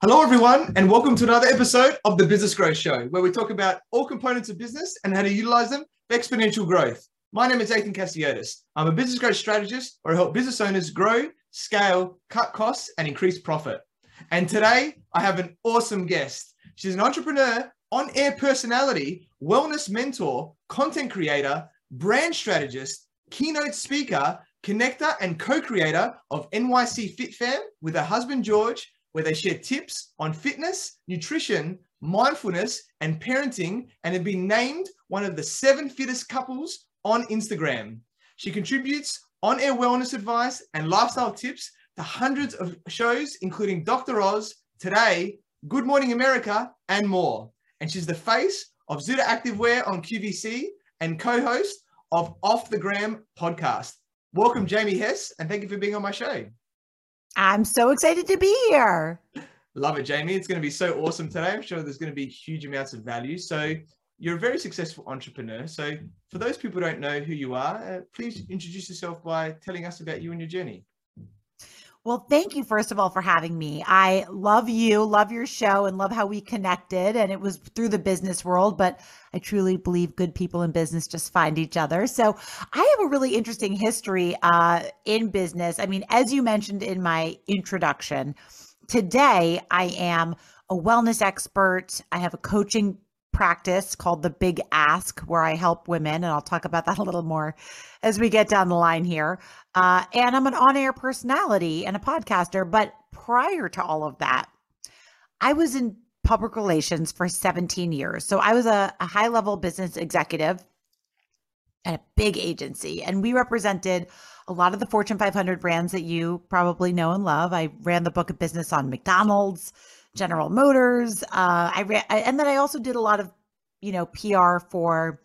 Hello, everyone, and welcome to another episode of the Business Growth Show, where we talk about all components of business and how to utilize them for exponential growth. My name is Athin Cassiotis. I'm a business growth strategist where I help business owners grow, scale, cut costs, and increase profit. And today I have an awesome guest. She's an entrepreneur, on air personality, wellness mentor, content creator, brand strategist, keynote speaker, connector, and co creator of NYC Fit Fam with her husband, George, where they share tips on fitness, nutrition, mindfulness, and parenting, and have been named one of the seven fittest couples on Instagram. She contributes on air wellness advice and lifestyle tips to hundreds of shows, including Dr. Oz, Today, Good Morning America, and more. And she's the face of Zuda Activewear on QVC and co host of Off the Gram podcast. Welcome, Jamie Hess, and thank you for being on my show. I'm so excited to be here. Love it, Jamie. It's going to be so awesome today. I'm sure there's going to be huge amounts of value. So, you're a very successful entrepreneur. So, for those people who don't know who you are, uh, please introduce yourself by telling us about you and your journey. Well, thank you, first of all, for having me. I love you, love your show, and love how we connected. And it was through the business world, but I truly believe good people in business just find each other. So I have a really interesting history uh, in business. I mean, as you mentioned in my introduction, today I am a wellness expert. I have a coaching practice called the Big Ask, where I help women, and I'll talk about that a little more as we get down the line here. Uh, and I'm an on air personality and a podcaster. But prior to all of that, I was in public relations for 17 years. So I was a, a high level business executive at a big agency, and we represented a lot of the Fortune 500 brands that you probably know and love. I ran the book of business on McDonald's. General Motors. Uh, I ran, and then I also did a lot of, you know, PR for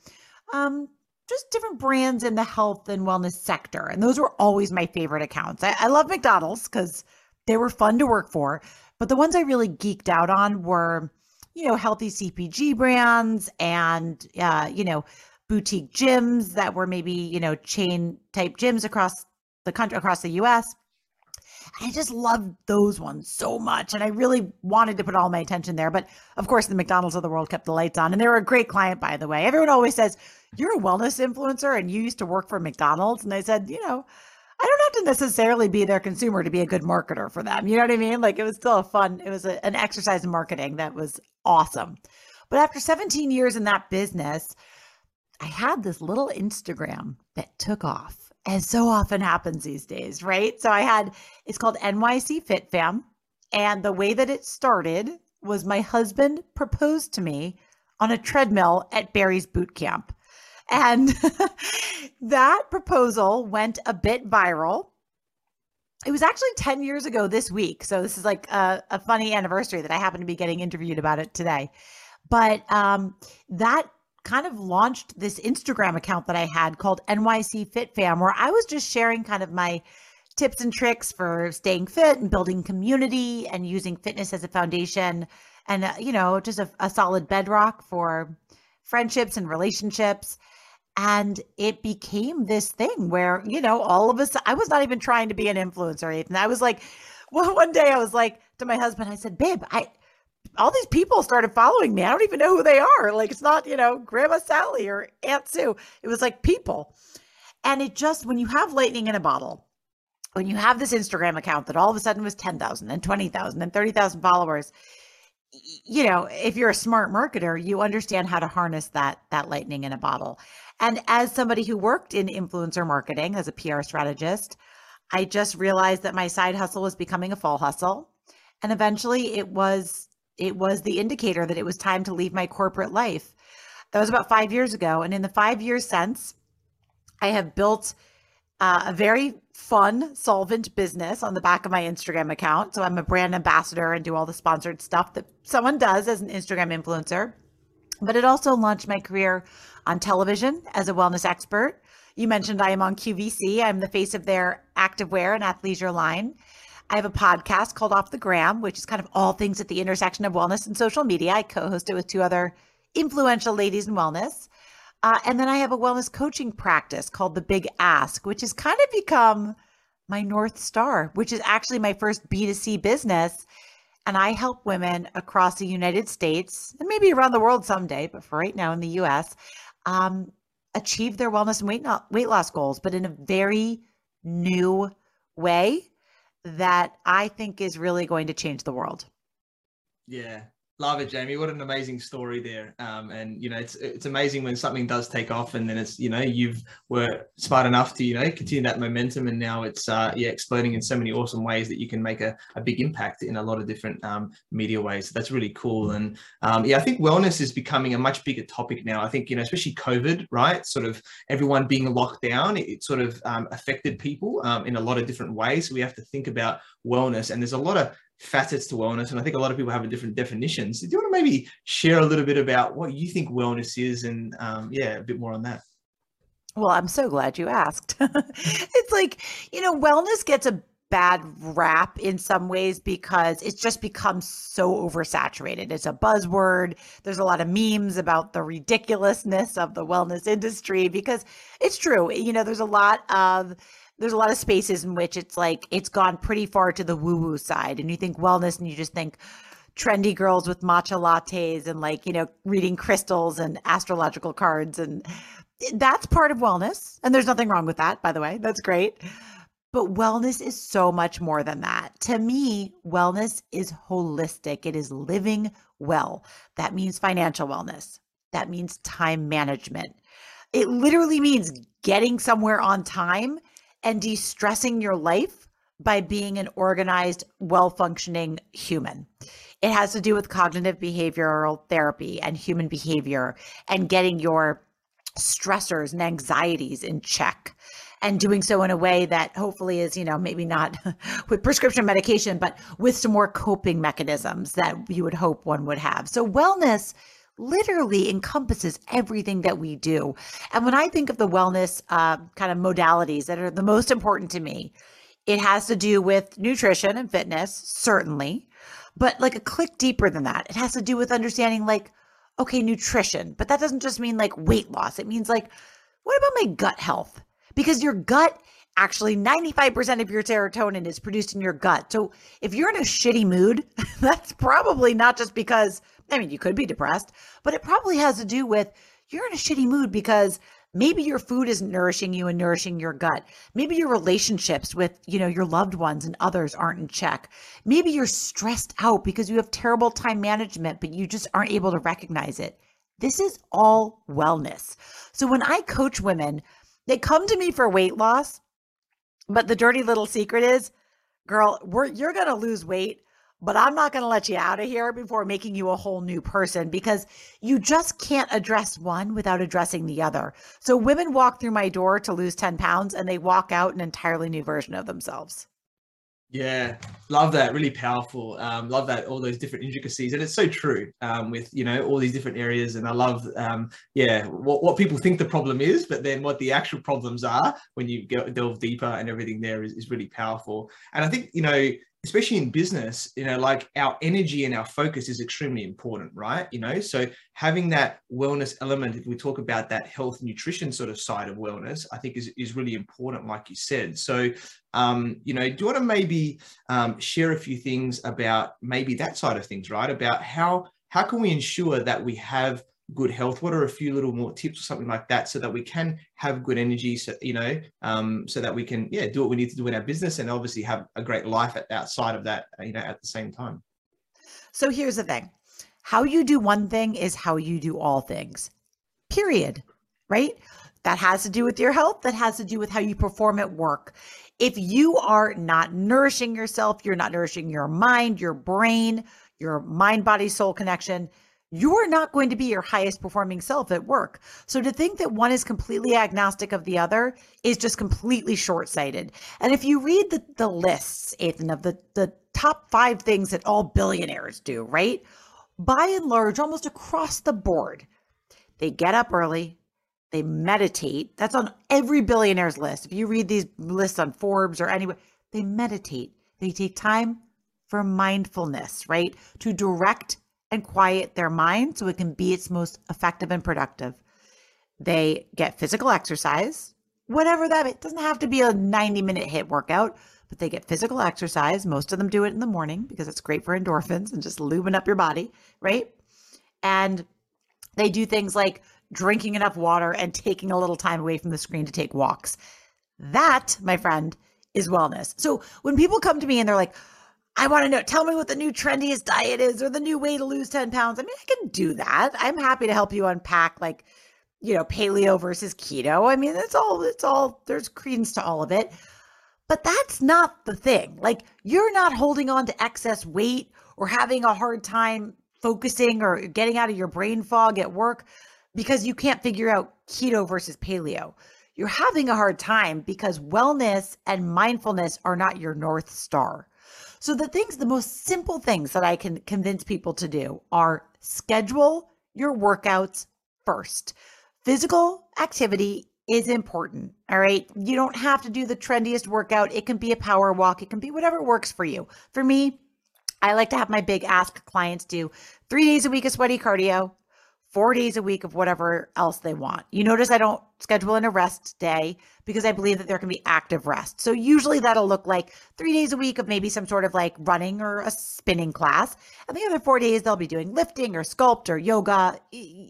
um, just different brands in the health and wellness sector. And those were always my favorite accounts. I, I love McDonald's because they were fun to work for. But the ones I really geeked out on were, you know, healthy CPG brands and, uh, you know, boutique gyms that were maybe, you know, chain type gyms across the country, across the US. I just loved those ones so much. And I really wanted to put all my attention there. But of course, the McDonald's of the world kept the lights on. And they were a great client, by the way. Everyone always says, You're a wellness influencer and you used to work for McDonald's. And I said, You know, I don't have to necessarily be their consumer to be a good marketer for them. You know what I mean? Like it was still a fun, it was a, an exercise in marketing that was awesome. But after 17 years in that business, I had this little Instagram that took off as so often happens these days, right? So I had it's called NYC Fit Fam, and the way that it started was my husband proposed to me on a treadmill at Barry's boot camp. And that proposal went a bit viral. It was actually 10 years ago this week. So this is like a, a funny anniversary that I happen to be getting interviewed about it today. But um, that kind of launched this Instagram account that I had called NYC Fit Fam, where I was just sharing kind of my tips and tricks for staying fit and building community and using fitness as a foundation and, uh, you know, just a, a solid bedrock for friendships and relationships. And it became this thing where, you know, all of us, I was not even trying to be an influencer, Athin. I was like, well, one day I was like to my husband, I said, babe, I, all these people started following me. I don't even know who they are. Like it's not, you know, Grandma Sally or Aunt Sue. It was like people. And it just, when you have lightning in a bottle, when you have this Instagram account that all of a sudden was 10,000 and 20,000 and 30,000 followers, you know, if you're a smart marketer, you understand how to harness that that lightning in a bottle. And as somebody who worked in influencer marketing as a PR strategist, I just realized that my side hustle was becoming a full hustle. And eventually it was it was the indicator that it was time to leave my corporate life. That was about five years ago. And in the five years since, I have built uh, a very fun, solvent business on the back of my Instagram account. So I'm a brand ambassador and do all the sponsored stuff that someone does as an Instagram influencer. But it also launched my career on television as a wellness expert. You mentioned I am on QVC. I'm the face of their activewear and athleisure line. I have a podcast called Off the Gram, which is kind of all things at the intersection of wellness and social media. I co host it with two other influential ladies in wellness. Uh, and then I have a wellness coaching practice called The Big Ask, which has kind of become my North Star, which is actually my first B2C business. and I help women across the United States and maybe around the world someday, but for right now in the US, um, achieve their wellness and weight, not, weight loss goals, but in a very new way that I think is really going to change the world. Yeah, Love it, Jamie. What an amazing story there. Um, and you know, it's it's amazing when something does take off, and then it's you know you've were smart enough to you know continue that momentum, and now it's uh, yeah exploding in so many awesome ways that you can make a, a big impact in a lot of different um, media ways. That's really cool. And um, yeah, I think wellness is becoming a much bigger topic now. I think you know, especially COVID, right? Sort of everyone being locked down, it, it sort of um, affected people um, in a lot of different ways. So we have to think about wellness, and there's a lot of facets to wellness and i think a lot of people have a different definitions do you want to maybe share a little bit about what you think wellness is and um, yeah a bit more on that well i'm so glad you asked it's like you know wellness gets a bad rap in some ways because it's just become so oversaturated. It's a buzzword. There's a lot of memes about the ridiculousness of the wellness industry because it's true. You know, there's a lot of there's a lot of spaces in which it's like it's gone pretty far to the woo woo side and you think wellness and you just think trendy girls with matcha lattes and like you know reading crystals and astrological cards and that's part of wellness and there's nothing wrong with that by the way that's great but wellness is so much more than that. To me, wellness is holistic. It is living well. That means financial wellness. That means time management. It literally means getting somewhere on time and de stressing your life by being an organized, well functioning human. It has to do with cognitive behavioral therapy and human behavior and getting your stressors and anxieties in check and doing so in a way that hopefully is, you know, maybe not with prescription medication, but with some more coping mechanisms that you would hope one would have. So, wellness literally encompasses everything that we do. And when I think of the wellness uh, kind of modalities that are the most important to me, it has to do with nutrition and fitness, certainly, but like a click deeper than that. It has to do with understanding, like, okay, nutrition, but that doesn't just mean like weight loss. It means like, what about my gut health? Because your gut actually 95% of your serotonin is produced in your gut. So if you're in a shitty mood, that's probably not just because I mean, you could be depressed, but it probably has to do with you're in a shitty mood because maybe your food isn't nourishing you and nourishing your gut. Maybe your relationships with, you know, your loved ones and others aren't in check. Maybe you're stressed out because you have terrible time management, but you just aren't able to recognize it. This is all wellness. So when I coach women, they come to me for weight loss, but the dirty little secret is, girl, you're going to lose weight but I'm not going to let you out of here before making you a whole new person because you just can't address one without addressing the other. So women walk through my door to lose 10 pounds and they walk out an entirely new version of themselves. Yeah, love that. Really powerful. Um, love that all those different intricacies, and it's so true. Um, with you know all these different areas, and I love, um, yeah, what, what people think the problem is, but then what the actual problems are when you go delve deeper, and everything there is, is really powerful. And I think you know especially in business, you know, like our energy and our focus is extremely important, right? You know, so having that wellness element, if we talk about that health nutrition sort of side of wellness, I think is, is really important, like you said. So, um, you know, do you want to maybe um, share a few things about maybe that side of things, right? About how how can we ensure that we have good health? What are a few little more tips or something like that so that we can have good energy so you know um, so that we can yeah do what we need to do in our business and obviously have a great life at, outside of that you know at the same time? So here's the thing. How you do one thing is how you do all things. Period. Right? That has to do with your health. That has to do with how you perform at work. If you are not nourishing yourself you're not nourishing your mind your brain your mind body soul connection you're not going to be your highest performing self at work. So to think that one is completely agnostic of the other is just completely short sighted. And if you read the, the lists, Athin, of the, the top five things that all billionaires do, right? By and large, almost across the board, they get up early, they meditate. That's on every billionaire's list. If you read these lists on Forbes or anywhere, they meditate. They take time for mindfulness, right? To direct and quiet their mind so it can be its most effective and productive. They get physical exercise, whatever that it doesn't have to be a 90 minute HIIT workout, but they get physical exercise. Most of them do it in the morning because it's great for endorphins and just lubing up your body, right? And they do things like drinking enough water and taking a little time away from the screen to take walks. That, my friend, is wellness. So when people come to me and they're like, I want to know, tell me what the new trendiest diet is or the new way to lose 10 pounds. I mean, I can do that. I'm happy to help you unpack like, you know, paleo versus keto. I mean, it's all, it's all, there's credence to all of it. But that's not the thing. Like, you're not holding on to excess weight or having a hard time focusing or getting out of your brain fog at work because you can't figure out keto versus paleo. You're having a hard time because wellness and mindfulness are not your North Star. So, the things, the most simple things that I can convince people to do are schedule your workouts first. Physical activity is important. All right. You don't have to do the trendiest workout. It can be a power walk, it can be whatever works for you. For me, I like to have my big ask clients do three days a week of sweaty cardio, four days a week of whatever else they want. You notice I don't schedule in a rest day because I believe that there can be active rest. So usually that'll look like three days a week of maybe some sort of like running or a spinning class. And the other four days they'll be doing lifting or sculpt or yoga.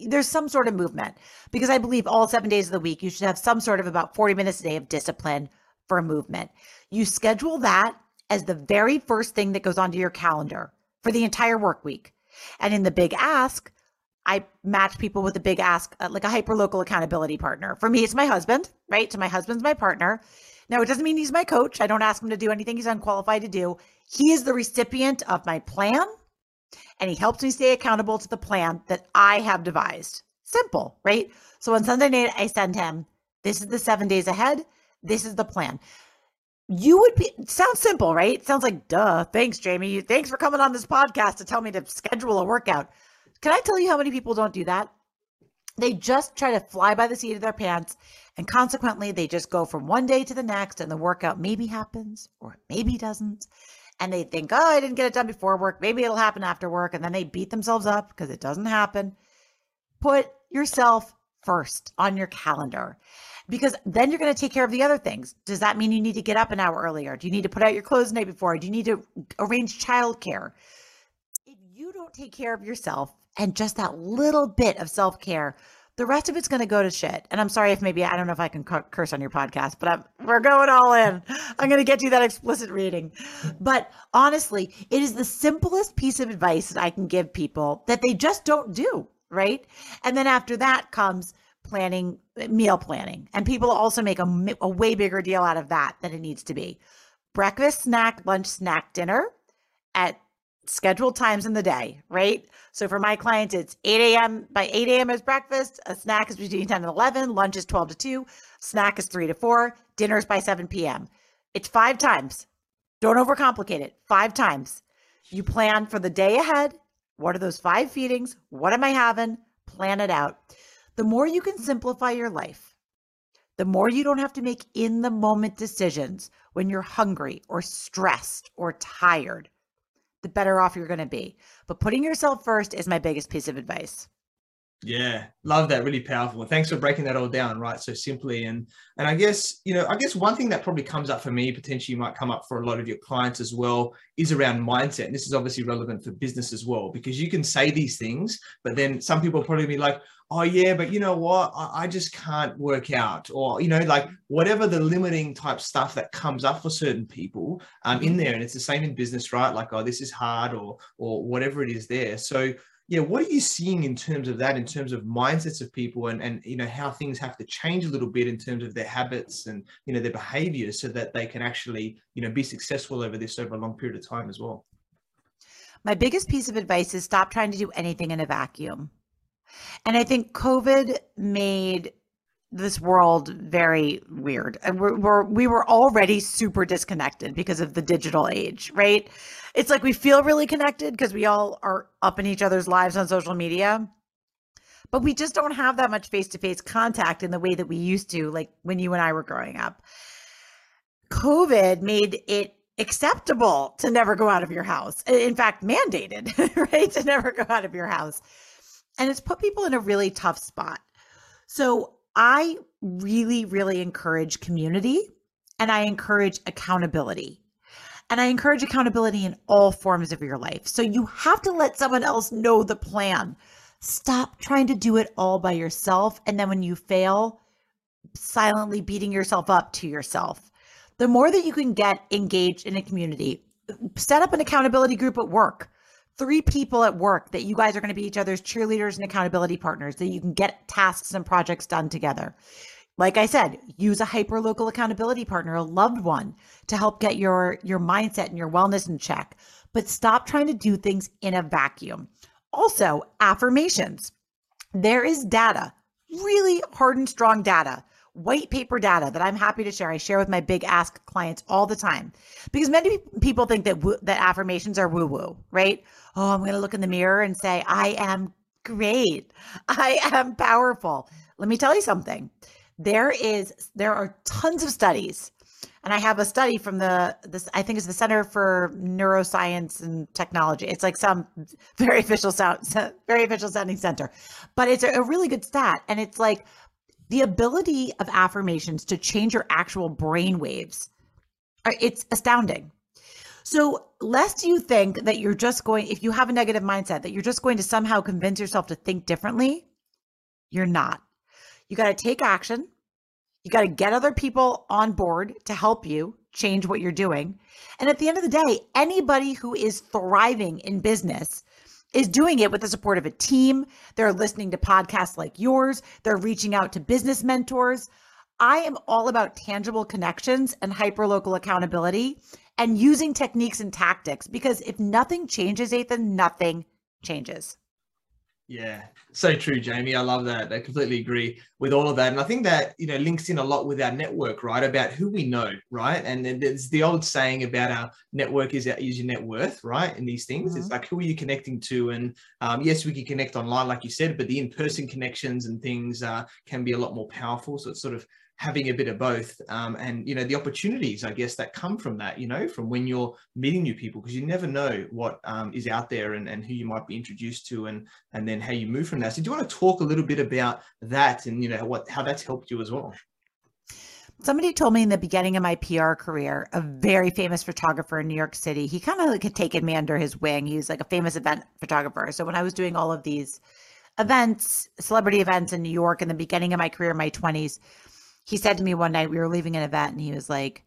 There's some sort of movement because I believe all seven days of the week you should have some sort of about 40 minutes a day of discipline for movement. You schedule that as the very first thing that goes onto your calendar for the entire work week. And in the big ask, I match people with a big ask, uh, like a hyper local accountability partner. For me, it's my husband, right? So my husband's my partner. Now, it doesn't mean he's my coach. I don't ask him to do anything he's unqualified to do. He is the recipient of my plan and he helps me stay accountable to the plan that I have devised. Simple, right? So on Sunday night, I send him, this is the seven days ahead. This is the plan. You would be, sounds simple, right? Sounds like, duh. Thanks, Jamie. Thanks for coming on this podcast to tell me to schedule a workout. Can I tell you how many people don't do that? They just try to fly by the seat of their pants, and consequently, they just go from one day to the next, and the workout maybe happens or maybe doesn't. And they think, oh, I didn't get it done before work. Maybe it'll happen after work. And then they beat themselves up because it doesn't happen. Put yourself first on your calendar because then you're going to take care of the other things. Does that mean you need to get up an hour earlier? Do you need to put out your clothes the night before? Do you need to arrange childcare? Don't take care of yourself, and just that little bit of self care, the rest of it's going to go to shit. And I'm sorry if maybe I don't know if I can curse on your podcast, but I'm, we're going all in. I'm going to get you that explicit reading. But honestly, it is the simplest piece of advice that I can give people that they just don't do. Right. And then after that comes planning, meal planning. And people also make a, a way bigger deal out of that than it needs to be. Breakfast, snack, lunch, snack, dinner at scheduled times in the day, right? So for my clients, it's 8 a.m. By 8 a.m. is breakfast. A snack is between 10 and 11. Lunch is 12 to 2. Snack is 3 to 4. Dinner is by 7 p.m. It's five times. Don't overcomplicate it. Five times. You plan for the day ahead. What are those five feedings? What am I having? Plan it out. The more you can simplify your life, the more you don't have to make in the moment decisions when you're hungry or stressed or tired the better off you're going to be. But putting yourself first is my biggest piece of advice. Yeah, love that. Really powerful. Thanks for breaking that all down, right? So simply. And and I guess, you know, I guess one thing that probably comes up for me, potentially might come up for a lot of your clients as well, is around mindset. And this is obviously relevant for business as well, because you can say these things, but then some people probably be like, oh yeah, but you know what? I, I just can't work out. Or, you know, like whatever the limiting type stuff that comes up for certain people um in there. And it's the same in business, right? Like, oh, this is hard or or whatever it is there. So yeah, what are you seeing in terms of that, in terms of mindsets of people and, and you know, how things have to change a little bit in terms of their habits and, you know, their behaviors so that they can actually, you know, be successful over this over a long period of time as well? My biggest piece of advice is stop trying to do anything in a vacuum. And I think COVID made this world very weird. And we're, we're, we were already super disconnected because of the digital age, right? It's like we feel really connected because we all are up in each other's lives on social media. But we just don't have that much face to face contact in the way that we used to, like when you and I were growing up. COVID made it acceptable to never go out of your house. In fact, mandated, right? To never go out of your house. And it's put people in a really tough spot. So I really, really encourage community and I encourage accountability. And I encourage accountability in all forms of your life. So you have to let someone else know the plan. Stop trying to do it all by yourself. And then when you fail, silently beating yourself up to yourself. The more that you can get engaged in a community, set up an accountability group at work. Three people at work that you guys are going to be each other's cheerleaders and accountability partners that you can get tasks and projects done together. Like I said, use a hyper local accountability partner, a loved one to help get your your mindset and your wellness in check. But stop trying to do things in a vacuum. Also, affirmations. There is data, really hard and strong data white paper data that I'm happy to share. I share with my big ask clients all the time because many people think that that affirmations are woo woo, right? Oh, I'm going to look in the mirror and say I am great. I am powerful. Let me tell you something. There is there are tons of studies and I have a study from the this I think it's the Center for Neuroscience and Technology. It's like some very official sound very official sounding center, but it's a, really good stat. And it's like the ability of affirmations to change your actual brain waves uh, it's astounding so lest you think that you're just going if you have a negative mindset that you're just going to somehow convince yourself to think differently you're not you got to take action you got to get other people on board to help you change what you're doing and at the end of the day anybody who is thriving in business is doing it with the support of a team. They're listening to podcasts like yours. They're reaching out to business mentors. I am all about tangible connections and hyperlocal accountability and using techniques and tactics because if nothing changes, Athin, nothing changes. Yeah, so true, Jamie. I love that. I completely agree with all of that. And I think that, you know, links in a lot with our network, right? About who we know, right? And there's the old saying about our network is, our, is your net worth, right? In these things, mm-hmm. it's like, who are you connecting to? And um, yes, we can connect online, like you said, but the in person connections and things uh, can be a lot more powerful. So it's sort of having a bit of both um, and you know the opportunities i guess that come from that you know from when you're meeting new people because you never know what um, is out there and, and who you might be introduced to and and then how you move from that so do you want to talk a little bit about that and you know what how that's helped you as well Somebody told me in the beginning of my PR career, a very famous photographer in New York City, he kind of like had taken me under his wing. He was like a famous event photographer. So when I was doing all of these events, celebrity events in New York in the beginning of my career, my 20s, he said to me one night, we were leaving an event, and he was like,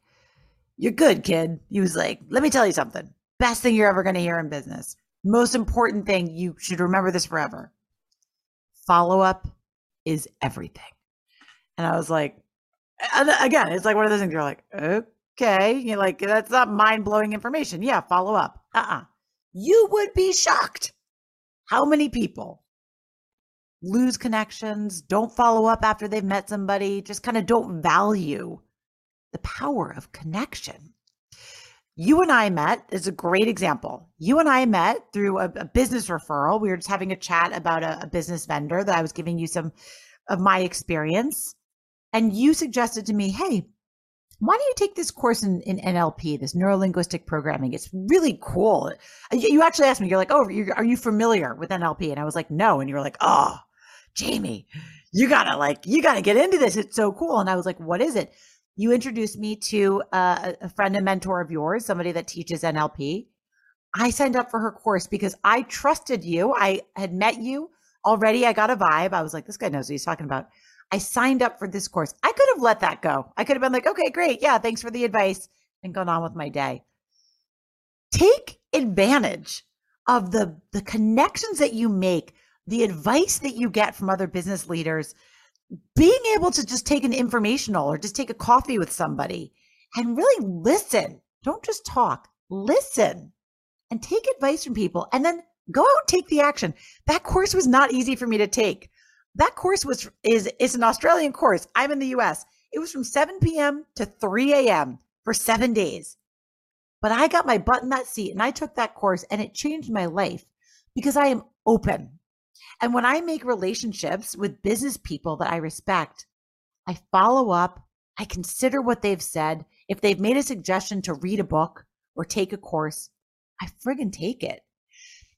You're good, kid. He was like, Let me tell you something. Best thing you're ever going to hear in business. Most important thing, you should remember this forever. Follow up is everything. And I was like, again, it's like one of those things you're like, okay, you're like, that's not mind blowing information. Yeah, follow up. Uh uh-uh. uh You would be shocked how many people lose connections, don't follow up after they've met somebody, just kind of don't value the power of connection. You and I met is a great example. You and I met through a, a business referral. We were just having a chat about a, a business vendor that I was giving you some of my experience. And you suggested to me, hey, why don't you take this course in, in NLP, this neuro linguistic programming? It's really cool. You actually asked me, you're like, oh, are you familiar with NLP? And I was like, no. And you were like, oh, Jamie, you gotta like, you gotta get into this. It's so cool. And I was like, what is it? You introduced me to uh, a friend and mentor of yours, somebody that teaches NLP. I signed up for her course because I trusted you. I had met you already. I got a vibe. I was like, this guy knows what he's talking about. I signed up for this course. I could have let that go. I could have been like, okay, great. Yeah, thanks for the advice and gone on with my day. Take advantage of the the connections that you make the advice that you get from other business leaders, being able to just take an informational or just take a coffee with somebody and really listen. Don't just talk, listen and take advice from people and then go out and take the action. That course was not easy for me to take. That course was is is an Australian course. I'm in the US. It was from 7 p.m. to 3 a.m. for seven days. But I got my butt in that seat and I took that course and it changed my life because I am open. And when I make relationships with business people that I respect, I follow up, I consider what they've said. If they've made a suggestion to read a book or take a course, I friggin' take it.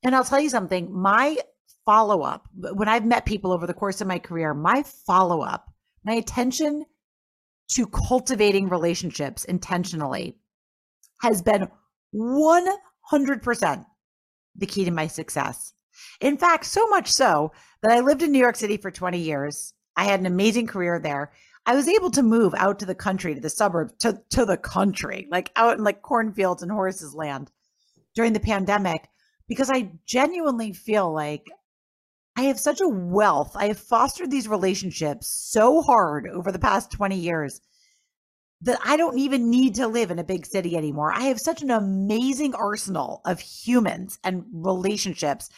And I'll tell you something, my follow up, when I've met people over the course of my career, my follow up, my attention to cultivating relationships intentionally has been 100% the key to my success. In fact, so much so that I lived in New York City for 20 years. I had an amazing career there. I was able to move out to the country, to the suburbs, to, to the country, like out in like cornfields and horses land during the pandemic because I genuinely feel like I have such a wealth. I have fostered these relationships so hard over the past 20 years that I don't even need to live in a big city anymore. I have such an amazing arsenal of humans and relationships.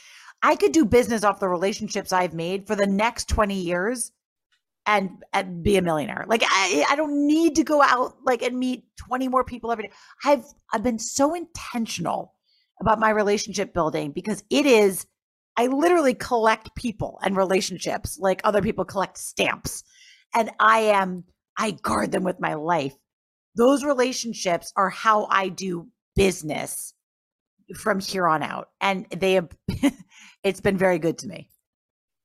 I could do business off the relationships I've made for the next 20 years and, and be a millionaire. Like I, I don't need to go out like and meet 20 more people every day. I've I've been so intentional about my relationship building because it is I literally collect people and relationships like other people collect stamps. And I am I guard them with my life. Those relationships are how I do business from here on out. And they have, it's been very good to me.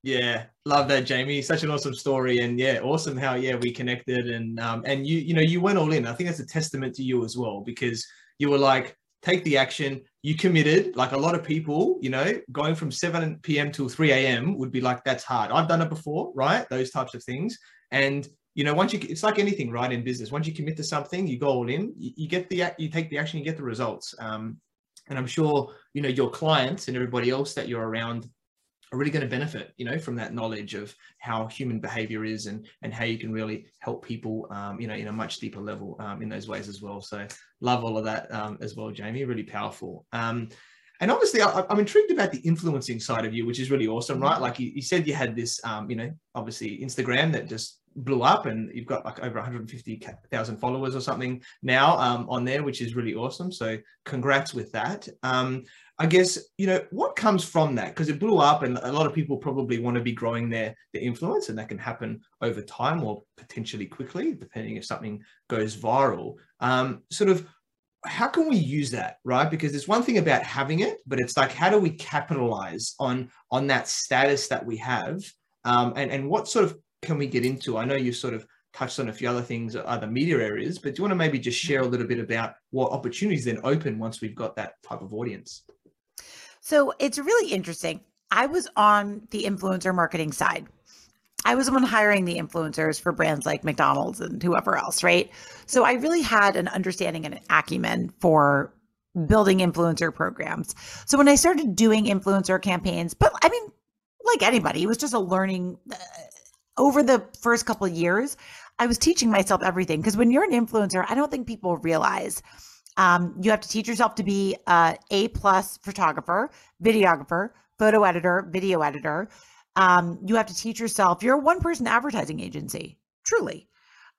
Yeah, love that, Jamie. Such an awesome story, and yeah, awesome how yeah we connected, and um, and you you know you went all in. I think that's a testament to you as well because you were like, take the action. You committed. Like a lot of people, you know, going from 7 p.m. till 3 a.m. would be like that's hard. I've done it before, right? Those types of things, and you know, once you, it's like anything, right? In business, once you commit to something, you go all in, you, you get the, you take the action, you get the results. Um, and I'm sure, you know, your clients and everybody else that you're around are really going to benefit, you know, from that knowledge of how human behavior is and, and how you can really help people, um, you know, in a much deeper level um, in those ways as well. So love all of that um, as well, Jamie, really powerful. Um, and obviously, I, am intrigued about the influencing side of you, which is really awesome, right? Like you, you said, you had this, um, you know, obviously Instagram that just blew up and you've got like over 150,000 followers or something now um, on there, which is really awesome. So congrats with that. Um, I guess, you know, what comes from that? Because it blew up and a lot of people probably want to be growing their, their influence and that can happen over time or potentially quickly, depending if something goes viral. Um, sort of how can we use that right because it's one thing about having it but it's like how do we capitalize on on that status that we have um, and and what sort of can we get into? I know you sort of touched on a few other things, other media areas, but do you want to maybe just share a little bit about what opportunities then open once we've got that type of audience? So it's really interesting. I was on the influencer marketing side. I was the one hiring the influencers for brands like McDonald's and whoever else, right? So I really had an understanding and an acumen for building influencer programs. So when I started doing influencer campaigns, but I mean, like anybody, it was just a learning uh, over the first couple years, I was teaching myself everything because when you're an influencer, I don't think people realize um, you have to teach yourself to be a A plus photographer, videographer, photo editor, video editor. Um, you have to teach yourself. You're a one person advertising agency, truly.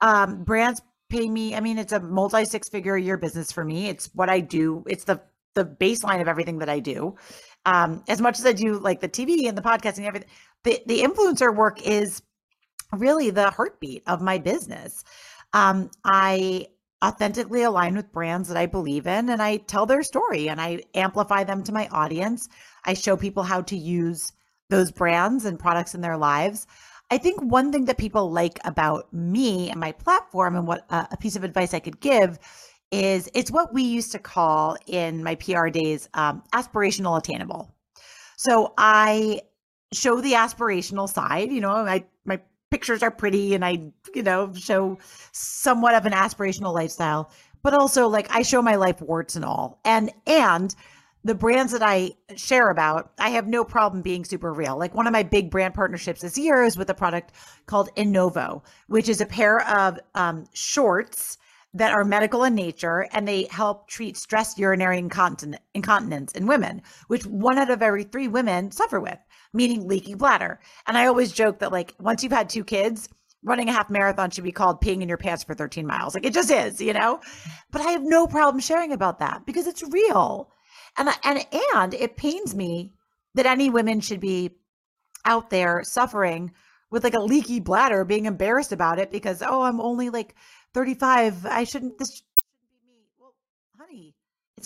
Um, brands pay me. I mean, it's a multi six figure a year business for me. It's what I do. It's the the baseline of everything that I do. Um, as much as I do like the TV and the podcasting and everything, the, the influencer work is really the heartbeat of my business. Um, I authentically align with brands that I believe in and I tell their story and I amplify them to my audience. I show people how to use those brands and products in their lives. I think one thing that people like about me and my platform and what uh, a piece of advice I could give is it's what we used to call in my PR days um, aspirational attainable. So I show the aspirational side, you know, I my pictures are pretty and I, you know, show somewhat of an aspirational lifestyle, but also like I show my life warts and all. And and the brands that I share about, I have no problem being super real. Like one of my big brand partnerships this year is with a product called Innovo, which is a pair of um, shorts that are medical in nature and they help treat stress urinary incontinence in women, which one out of every three women suffer with meaning leaky bladder. And I always joke that like once you've had two kids, running a half marathon should be called peeing in your pants for 13 miles. Like it just is, you know? But I have no problem sharing about that because it's real. And and and it pains me that any women should be out there suffering with like a leaky bladder being embarrassed about it because oh, I'm only like 35. I shouldn't this shouldn't be me. Well, honey,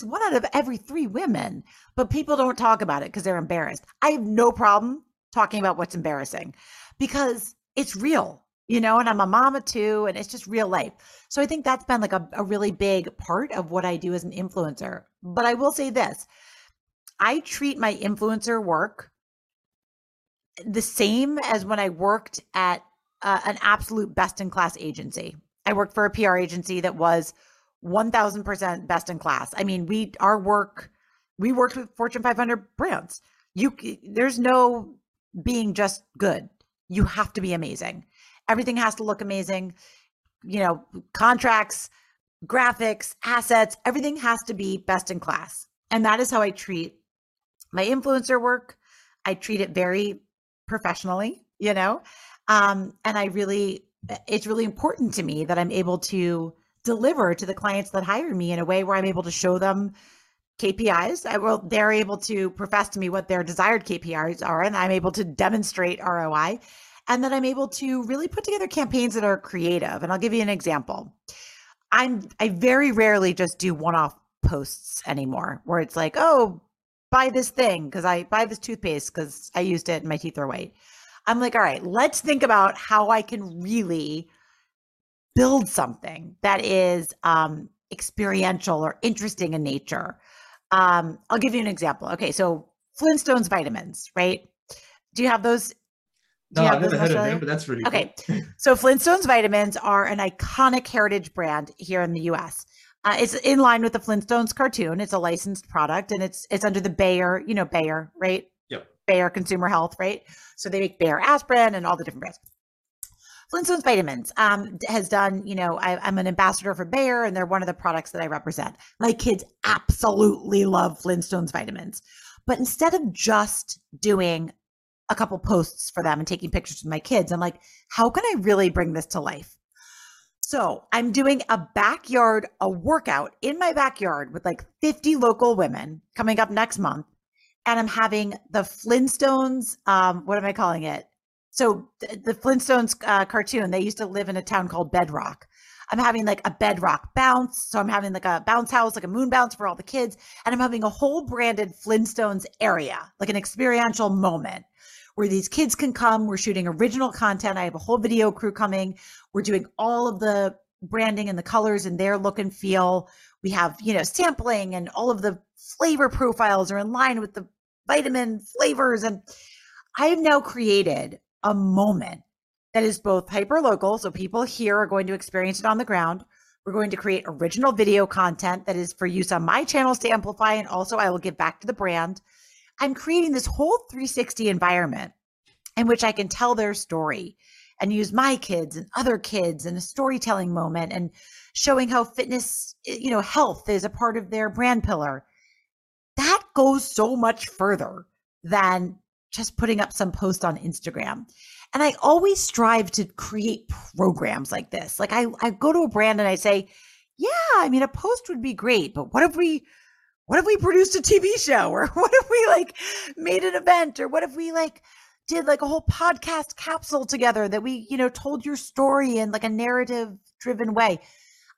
it's one out of every three women, but people don't talk about it because they're embarrassed. I have no problem talking about what's embarrassing because it's real. you know, and I'm a mama too, and it's just real life. So I think that's been like a, a really big part of what I do as an influencer. But I will say this I treat my influencer work the same as when I worked at uh, an absolute best in class agency. I worked for a PR agency that was 1000% best in class. I mean, we, our work, we worked with Fortune 500 brands. You, there's no being just good. You have to be amazing. Everything has to look amazing. You know, contracts, graphics, assets, everything has to be best in class. And that is how I treat my influencer work. I treat it very professionally, you know, um, and I really, it's really important to me that I'm able to deliver to the clients that hire me in a way where I'm able to show them KPIs. I will, they're able to profess to me what their desired KPIs are, and I'm able to demonstrate ROI. And then I'm able to really put together campaigns that are creative. And I'll give you an example. I'm I very rarely just do one-off posts anymore where it's like, oh, buy this thing because I buy this toothpaste because I used it and my teeth are white. I'm like, all right, let's think about how I can really build something that is um, experiential or interesting in nature. Um, I'll give you an example. Okay, so Flintstones vitamins, right? Do you have those? No, I've never heard of them, but that's really okay. Cool. so Flintstones vitamins are an iconic heritage brand here in the U.S. Uh, it's in line with the Flintstones cartoon. It's a licensed product, and it's it's under the Bayer, you know, Bayer, right? Yep. Bayer Consumer Health, right? So they make Bayer aspirin and all the different brands. Flintstones Vitamins um, has done, you know, I, am an ambassador for Bayer, and they're one of the products that I represent. My kids absolutely love Flintstones Vitamins, but instead of just doing a couple posts for them and taking pictures with my kids, I'm like, how can I really bring this to life? So I'm doing a backyard, a workout in my backyard with like 50 local women coming up next month. And I'm having the Flintstones, um, what am I calling it? So the, Flintstones uh, cartoon, they used to live in a town called Bedrock. I'm having like a bedrock bounce. So I'm having like a bounce house, like a moon bounce for all the kids. And I'm having a whole branded Flintstones area, like an experiential moment where these kids can come. We're shooting original content. I have a whole video crew coming. We're doing all of the branding and the colors and their look and feel. We have, you know, sampling and all of the flavor profiles are in line with the vitamin flavors. And I have now created a moment that is both hyper local. So people here are going to experience it on the ground. We're going to create original video content that is for use on my channels to amplify. And also, I will give back to the brand. I'm creating this whole 360 environment in which I can tell their story and use my kids and other kids in a storytelling moment and showing how fitness, eh, you know, health is a part of their brand pillar. That goes so much further than just putting up some post on Instagram. And I always strive to create programs like this. Like I, I go to a brand and I say, yeah, I mean, a post would be great, but what if we what if we produced a TV show or what if we like made an event or what if we like did like a whole podcast capsule together that we, you know, told your story in like a narrative driven way.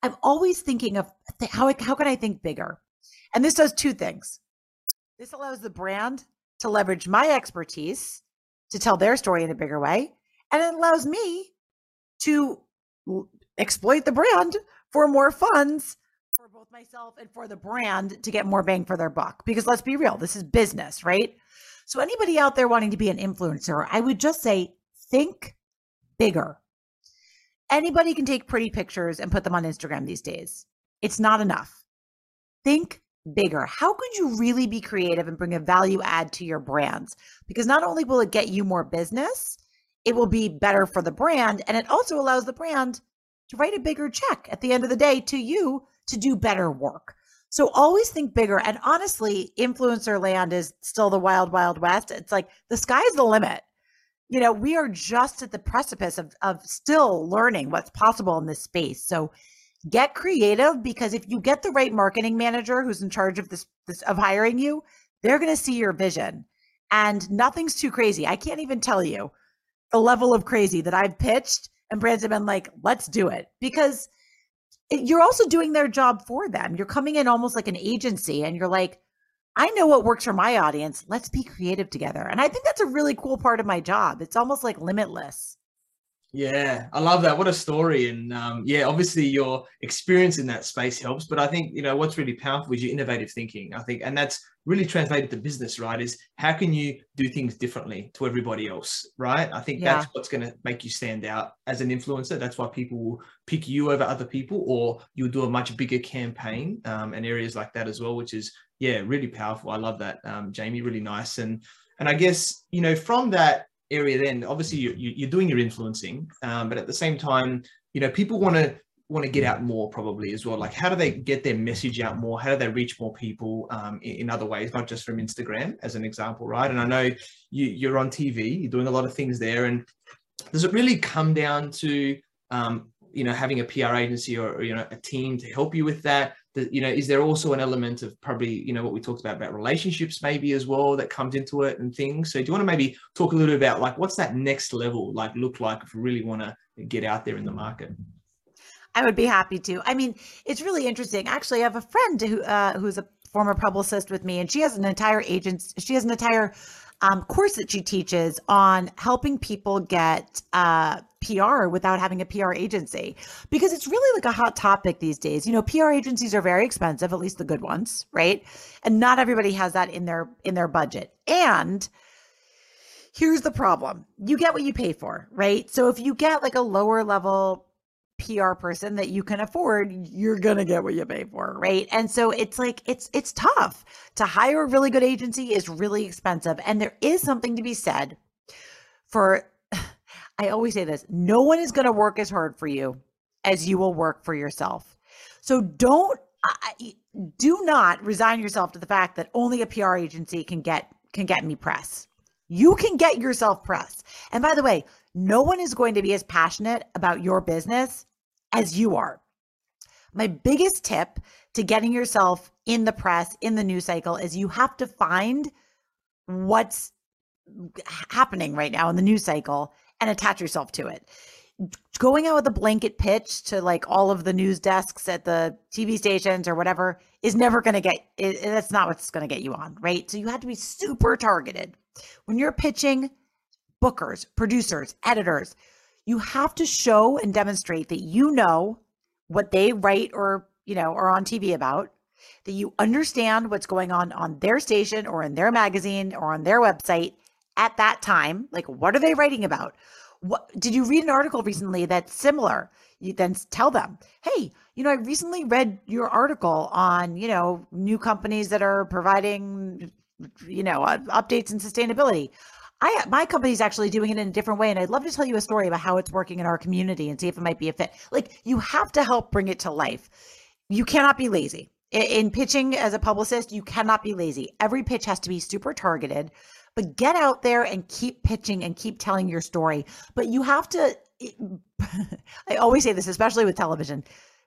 I'm always thinking of how how can I think bigger? And this does two things. This allows the brand to leverage my expertise to tell their story in a bigger way, and it allows me to exploit the brand for more funds for both myself and for the brand to get more bang for their buck. Because let's be real, this is business, right? So, anybody out there wanting to be an influencer, I would just say think bigger. Anybody can take pretty pictures and put them on Instagram these days. It's not enough. Think bigger. How could you really be creative and bring a value add to your brands? Because not only will it get you more business, it will be better for the brand. And it also allows the brand to write a bigger check at the end of the day to you to do better work. So always think bigger. And honestly, influencer land is still the wild, wild west. It's like the sky's the limit. You know, we are just at the precipice of, of still learning what's possible in this space. So get creative because if you get the right marketing manager who's in charge of this, this of hiring you, they're going to see your vision. And nothing's too crazy. I can't even tell you the level of crazy that I've pitched and brands have been like, let's do it because – you're also doing their job for them. You're coming in almost like an agency and you're like, I know what works for my audience. Let's be creative together. And I think that's a really cool part of my job. It's almost like limitless. Yeah, I love that. What a story. And um, yeah, obviously your experience in that space helps. But I think, you know, what's really powerful is your innovative thinking. I think, and that's really translated to business, right? Is how can you do things differently to everybody else, right? I think yeah. that's what's going to make you stand out as an influencer. That's why people will pick you over other people, or you'll do a much bigger campaign um, and areas like that as well, which is, yeah, really powerful. I love that, um, Jamie, really nice. And, and I guess, you know, from that, area then obviously you, you, are doing your influencing um, but at the same time you know people want to want to get out more probably as well. Like how do they get their message out more? How do they reach more people um, in, in, other ways not just from instagram as an example right? And i know you, you're on tv you're doing a lot of things there. And does it really come down to um, you know having a pr agency or, or you know a team to help you with that you know is there also an element of probably you know what we talked about about relationships maybe as well that comes into it and things? So do you want to maybe talk a little bit about like what's that next level like look like if we really want to get out there in the market? I would be happy to. I mean it's really interesting. Actually i have a friend who uh, who's a former publicist with me and she has an entire agent she has an entire um, course that she teaches on helping people get uh, PR without having a PR agency because it's really like a hot topic these days. You know, PR agencies are very expensive, at least the good ones, right? And not everybody has that in their in their budget. And here's the problem. You get what you pay for, right? So if you get like a lower level PR person that you can afford, you're going to get what you pay for, right? And so it's like it's it's tough. To hire a really good agency is really expensive and there is something to be said for I always say this, no one is going to work as hard for you as you will work for yourself. So don't I, do not resign yourself to the fact that only a PR agency can get can get me press. You can get yourself press. And by the way, no one is going to be as passionate about your business as you are. My biggest tip to getting yourself in the press, in the news cycle, is you have to find what's happening right now in the news cycle and attach yourself to it. Going out with a blanket pitch to like all of the news desks at the TV stations or whatever is never going to get it, that's not what's going to get you on, right? So you have to be super targeted. When you're pitching bookers, producers, editors, you have to show and demonstrate that you know what they write or, you know, are on TV about, that you understand what's going on on their station or in their magazine or on their website at that time. Like, what are they writing about? What did you read an article recently that's similar? You then tell them, hey, you know, I recently read your article on, you know, new companies that are providing, you know, uh, updates in sustainability. I my company's actually doing it in a different way, and I'd love to tell you a story about how it's working in our community and see if it might be a fit. Like you have to help bring it to life. You cannot be lazy in pitching as a publicist. You cannot be lazy. Every pitch has to be super targeted. But get out there and keep pitching and keep telling your story. But you have to. I always say this, especially with television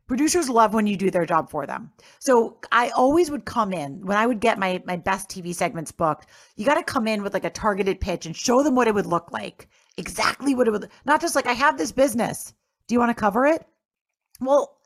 producers love when you do their job for them. So I always would come in when I would get my my best TV segments booked. You got to come in with like a targeted pitch and show them what it would look like. Exactly what it would not just like I have this business. Do you want to cover it? Well,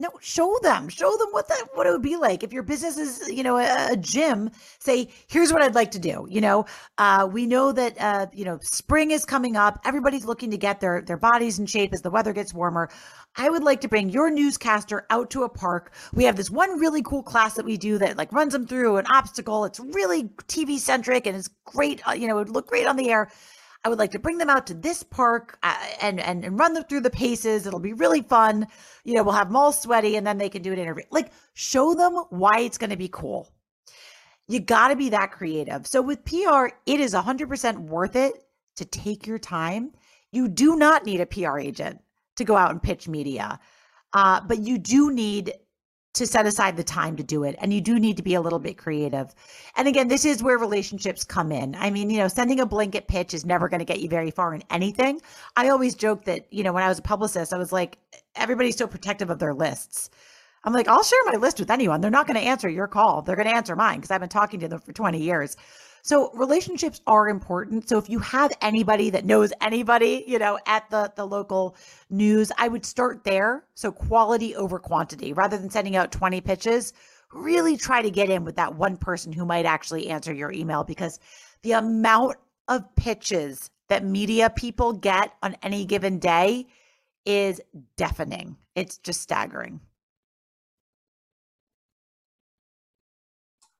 no, show them, show them what that what it would be like if your business is, you know, a, a gym. Say, here's what I'd like to do. You know, uh, we know that uh, you know spring is coming up. Everybody's looking to get their their bodies in shape as the weather gets warmer. I would like to bring your newscaster out to a park. We have this one really cool class that we do that like runs them through an obstacle. It's really TV centric and it's great. Uh, you know, it would look great on the air. I would like to bring them out to this park uh, and, and and run them through the paces. It'll be really fun. You know, we'll have them all sweaty, and then they can do an interview. Like, show them why it's going to be cool. You got to be that creative. So with PR, it is 100% worth it to take your time. You do not need a PR agent to go out and pitch media, uh, but you do need to set aside the time to do it. And you do need to be a little bit creative. And again, this is where relationships come in. I mean, you know, sending a blanket pitch is never going to get you very far in anything. I always joke that, you know, when I was a publicist, I was like, everybody's so protective of their lists. I'm like, I'll share my list with anyone. They're not going to answer your call. They're going to answer mine because I've been talking to them for 20 years. So relationships are important. So if you have anybody that knows anybody, you know, at the the local news, I would start there. So quality over quantity rather than sending out 20 pitches, really try to get in with that one person who might actually answer your email because the amount of pitches that media people get on any given day is deafening. It's just staggering.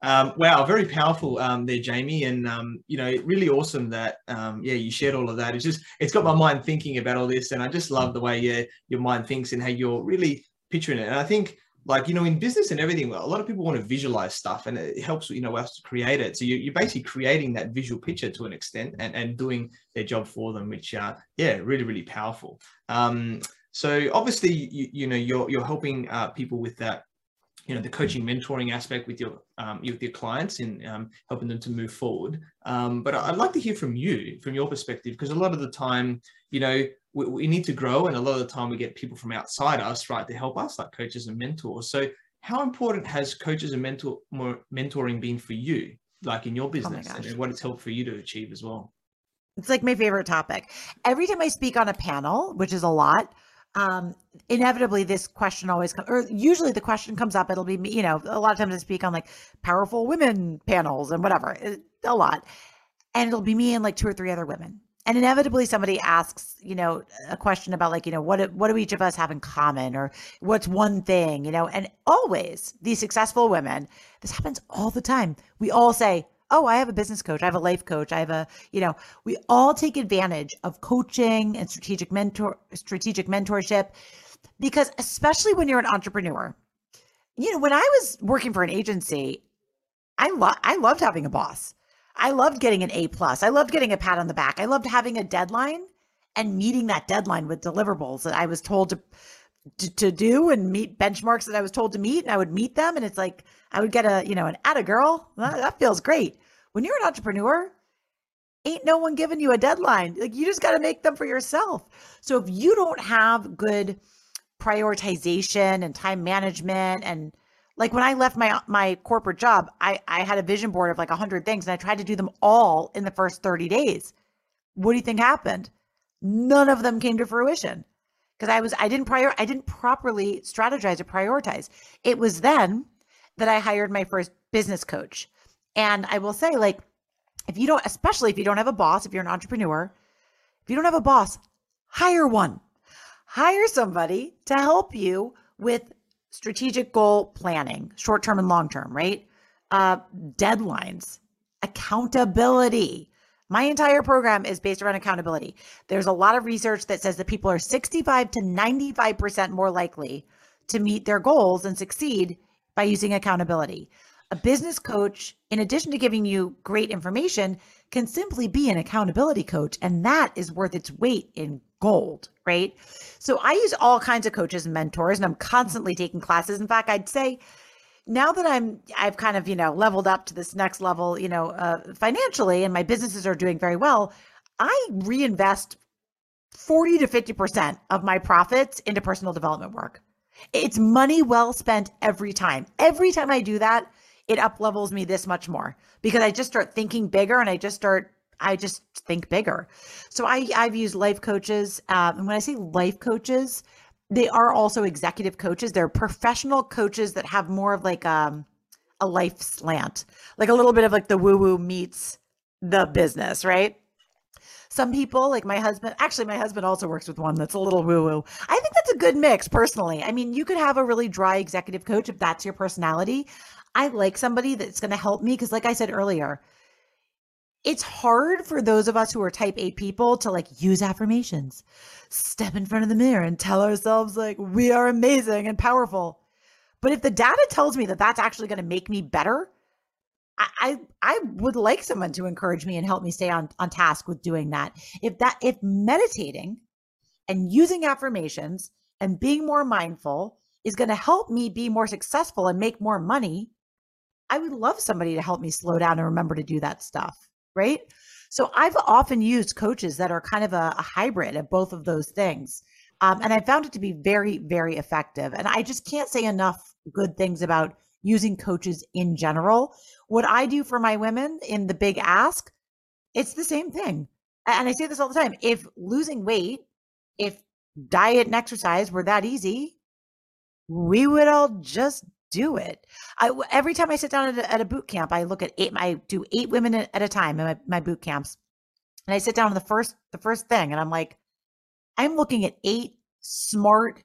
Um, wow, very powerful um, there, Jamie, and um, you know, really awesome that um, yeah, you shared all of that. It's just it's got my mind thinking about all this, and I just love the way yeah, your mind thinks and how you're really picturing it. And I think like you know in business and everything a lot of people want to visualize stuff and it helps you know us to create it so you, are basically creating that visual picture to an extent and, and doing their job for them which uh yeah really really powerful um so obviously you, you know you're you're helping uh, people with that you know the coaching mentoring aspect with your um, with your clients and um, helping them to move forward. Um, but i'd like to hear from you from your perspective because a lot of the time you know we, we, need to grow and a lot of the time we get people from outside us right to help us like coaches and mentors. So how important has coaches and mentor more mentoring been for you like in your oh business oh and what it's helped for you to achieve as well? It's like my favorite topic. Every time i speak on a panel which is a lot um, inevitably this question always comes, or usually the question comes up. It'll be, you know, a lot of times I speak on like powerful women panels and whatever, it, a lot. And it'll be me and like two or three other women. And inevitably somebody asks, you know, a question about like, you know, what, what do each of us have in common or what's one thing, you know, and always these successful women, this happens all the time. We all say, oh, I have a business coach, I have a life coach, I have a, you know, we all take advantage of coaching and strategic mentor, strategic mentorship, because especially when you're an entrepreneur, you know, when I was working for an agency, I love, I loved having a boss. I loved getting an A plus. I loved getting a pat on the back. I loved having a deadline and meeting that deadline with deliverables that I was told to, to, to do and meet benchmarks that I was told to meet. And I would meet them. And it's like, I would get a, you know, an atta girl. That, that feels great. When you're an entrepreneur, ain't no one giving you a deadline. Like you just got to make them for yourself. So if you don't have good prioritization and time management and like when I left my my corporate job, I I had a vision board of like 100 things and I tried to do them all in the first 30 days. What do you think happened? None of them came to fruition because I was I didn't prior I didn't properly strategize or prioritize. It was then that I hired my first business coach. And I will say, like, if you don't, especially if you don't have a boss, if you're an entrepreneur, if you don't have a boss, hire one. Hire somebody to help you with strategic goal planning, short term and long term, right? Uh, deadlines, accountability. My entire program is based around accountability. There's a lot of research that says that people are 65 to 95% more likely to meet their goals and succeed by using accountability. A business coach, in addition to giving you great information, can simply be an accountability coach. And that is worth its weight in gold, right? So I use all kinds of coaches and mentors, and I'm constantly taking classes. In fact, I'd say now that I'm, I've kind of, you know, leveled up to this next level, you know, uh, financially, and my businesses are doing very well, I reinvest 40 to 50% of my profits into personal development work. It's money well spent every time. Every time I do that, it up levels me this much more because I just start thinking bigger and I just start I just think bigger. So I I've used life coaches, um, and when I say life coaches, they are also executive coaches. They're professional coaches that have more of like um, a life slant, like a little bit of like the woo woo meets the business, right? Some people, like my husband, actually, my husband also works with one that's a little woo woo. I think that's a good mix, personally. I mean, you could have a really dry executive coach if that's your personality. I like somebody that's going to help me because, like I said earlier, it's hard for those of us who are type A people to like use affirmations, step in front of the mirror and tell ourselves, like, we are amazing and powerful. But if the data tells me that that's actually going to make me better, I, I, I would like someone to encourage me and help me stay on on task with doing that. If that if meditating and using affirmations and being more mindful is going to help me be more successful and make more money, I would love somebody to help me slow down and remember to do that stuff. Right. So I've often used coaches that are kind of a, a hybrid of both of those things. Um, and I found it to be very, very effective. And I just can't say enough good things about using coaches in general. What I do for my women in the big ask, it's the same thing. And I say this all the time. If losing weight, if diet and exercise were that easy, we would all just do it. I every time I sit down at a, at a boot camp, I look at eight. I do eight women at a time in my, my boot camps, And I sit down on the first the first thing and I'm like, I'm looking at eight smart,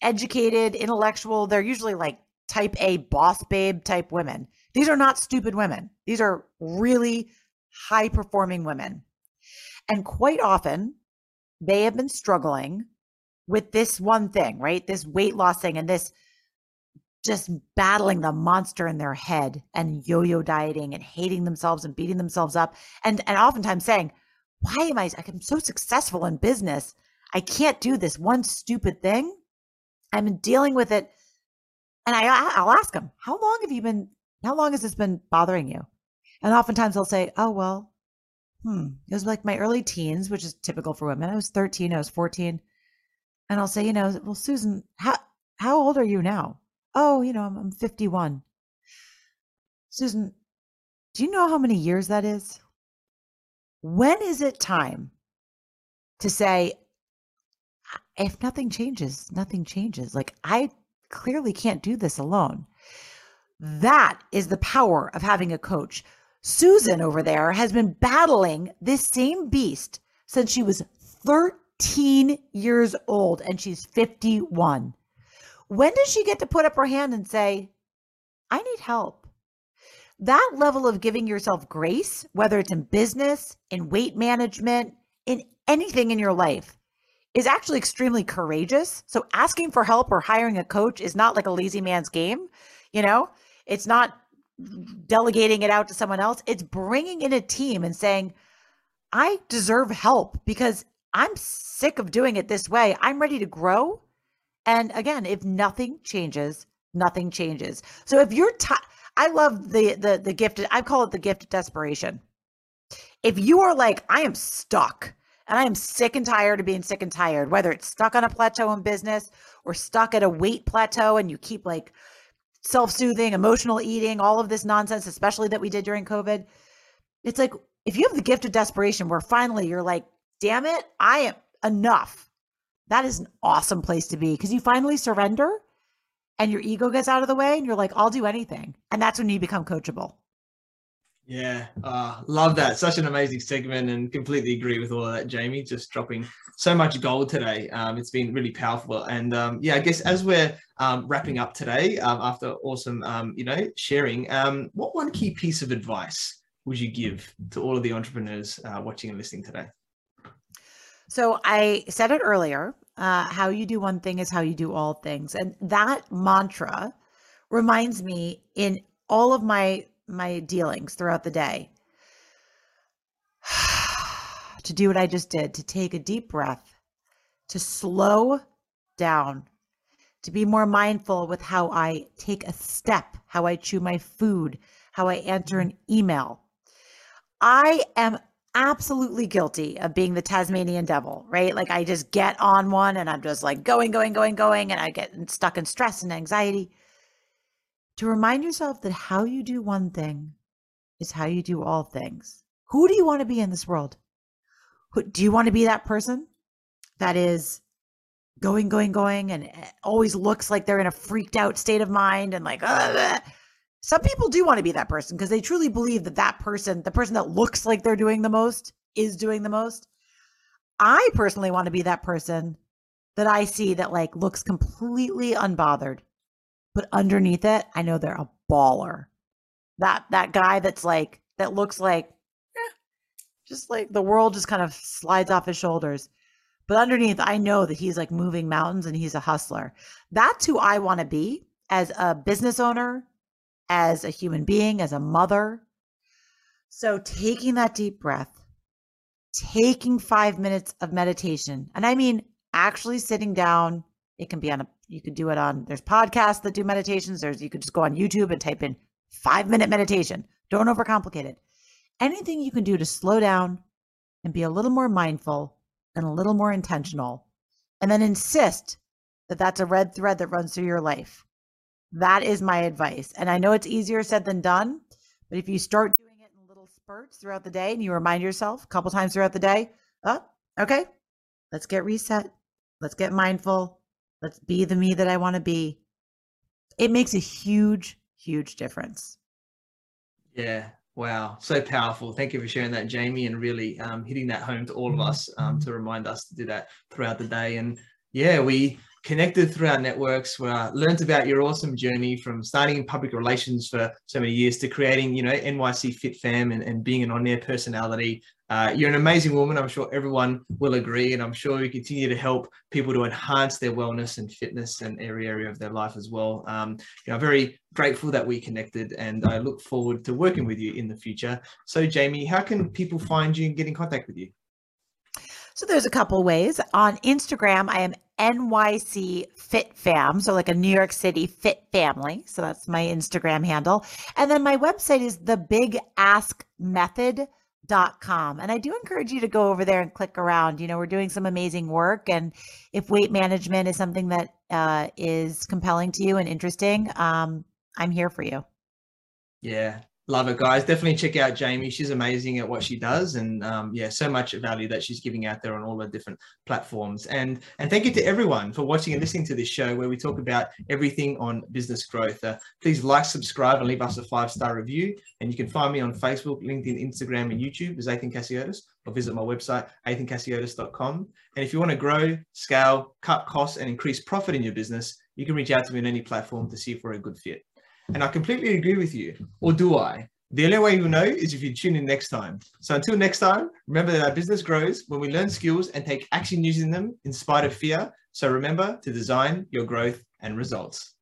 educated, intellectual, they're usually like type A boss babe type women. These are not stupid women. These are really high performing women. And quite often, they have been struggling with this one thing, right? This weight loss thing and this just battling the monster in their head and yo-yo dieting and hating themselves and beating themselves up and and oftentimes saying why am i i'm so successful in business. I can't do this one stupid thing. I'm dealing with it. And i i'll ask them how long have you been how long has this been bothering you? And oftentimes they'll say oh well hmm it was like my early teens which is typical for women. I was 13 i was 14 and i'll say you know well susan how how old are you now Oh, you know, I'm, I'm 51. Susan, do you know how many years that is? When is it time to say, if nothing changes, nothing changes? Like, I clearly can't do this alone. That is the power of having a coach. Susan over there has been battling this same beast since she was 13 years old and she's 51. When does she get to put up her hand and say, I need help? That level of giving yourself grace, whether it's in business, in weight management, in anything in your life, is actually extremely courageous. So asking for help or hiring a coach is not like a lazy man's game. You know, it's not delegating it out to someone else. It's bringing in a team and saying, I deserve help because I'm sick of doing it this way. I'm ready to grow. And again, if nothing changes, nothing changes. So if you're t- I love the the the gift I call it the gift of desperation. If you are like I am stuck and I am sick and tired of being sick and tired, whether it's stuck on a plateau in business or stuck at a weight plateau and you keep like self-soothing, emotional eating, all of this nonsense, especially that we did during COVID. It's like if you have the gift of desperation where finally you're like, damn it, I am enough. That is an awesome place to be because you finally surrender and your ego gets out of the way and you're like, I'll do anything. And that's when you become coachable. Yeah, uh, love that. Such an amazing segment and completely agree with all of that, Jamie. Just dropping so much gold today. Um, it's been really powerful. And um, yeah, I guess as we're um, wrapping up today, um, after awesome, um, you know, sharing, um, what one key piece of advice would you give to all of the entrepreneurs uh, watching and listening today? So I said it earlier uh, how you do one thing is how you do all things. And that mantra reminds me in all of my my dealings throughout the day to do what I just did, to take a deep breath, to slow down, to be more mindful with how I take a step, how I chew my food, how I enter an email. I am absolutely guilty of being the Tasmanian devil, right? Like I just get on one and I'm just like going, going, going, going, and I get stuck in stress and anxiety. To remind yourself that how you do one thing is how you do all things. Who do you want to be in this world? Who, do you want to be that person that is going, going, going, and eh, always looks like they're in a freaked out state of mind and like, some people do want to be that person because they truly believe that that person, the person that looks like they're doing the most, is doing the most. I personally want to be that person that I see that like looks completely unbothered, but underneath it, I know they're a baller. That that guy that's like that looks like eh, just like the world just kind of slides off his shoulders. But underneath, I know that he's like moving mountains and he's a hustler. That's who I want to be as a business owner, as a human being, as a mother. So, taking that deep breath, taking five minutes of meditation, and I mean actually sitting down. It can be on a, you could do it on, there's podcasts that do meditations. There's, you could just go on YouTube and type in five minute meditation. Don't overcomplicate it. Anything you can do to slow down and be a little more mindful and a little more intentional, and then insist that that's a red thread that runs through your life. That is my advice. And I know it's easier said than done, but if you start doing it in little spurts throughout the day and you remind yourself a couple times throughout the day, oh, okay, let's get reset. Let's get mindful. Let's be the me that I want to be. It makes a huge, huge difference. Yeah, Wow, so powerful. Thank you for sharing that, Jamie, and really um, hitting that home to all of us um, to remind us to do that throughout the day. And yeah, we connected through our networks, we uh, learned about your awesome journey from starting in public relations for so many years to creating, you know, NYC Fit Fam and, and being an on-air personality. Uh, you're an amazing woman. I'm sure everyone will agree. And I'm sure you continue to help people to enhance their wellness and fitness and every area of their life as well. Um, you know, very grateful that we connected and I look forward to working with you in the future. So Jamie, how can people find you and get in contact with you? So there's a couple ways. On Instagram, I am NYC Fit Fam, so like a New York City fit family. So that's my Instagram handle. And then my website is thebigaskmethod.com. And I do encourage you to go over there and click around. You know, we're doing some amazing work. And if weight management is something that uh, is compelling to you and interesting, um, I'm here for you. Yeah, Love it, guys. Definitely check out Jamie. She's amazing at what she does, and um, yeah, so much value that she's giving out there on all the different platforms. And and thank you to everyone for watching and listening to this show, where we talk about everything on business growth. Uh, please like, subscribe, and leave us a five star review. And you can find me on Facebook, LinkedIn, Instagram, and YouTube as Athin Cassiotis, or visit my website athincassiotis.com. And if you want to grow, scale, cut costs, and increase profit in your business, you can reach out to me on any platform to see if we're a good fit. And I completely agree with you. Or do I? The only way you'll know is if you tune in next time. So until next time, remember that our business grows when we learn skills and take action using them in spite of fear. So remember to design your growth and results.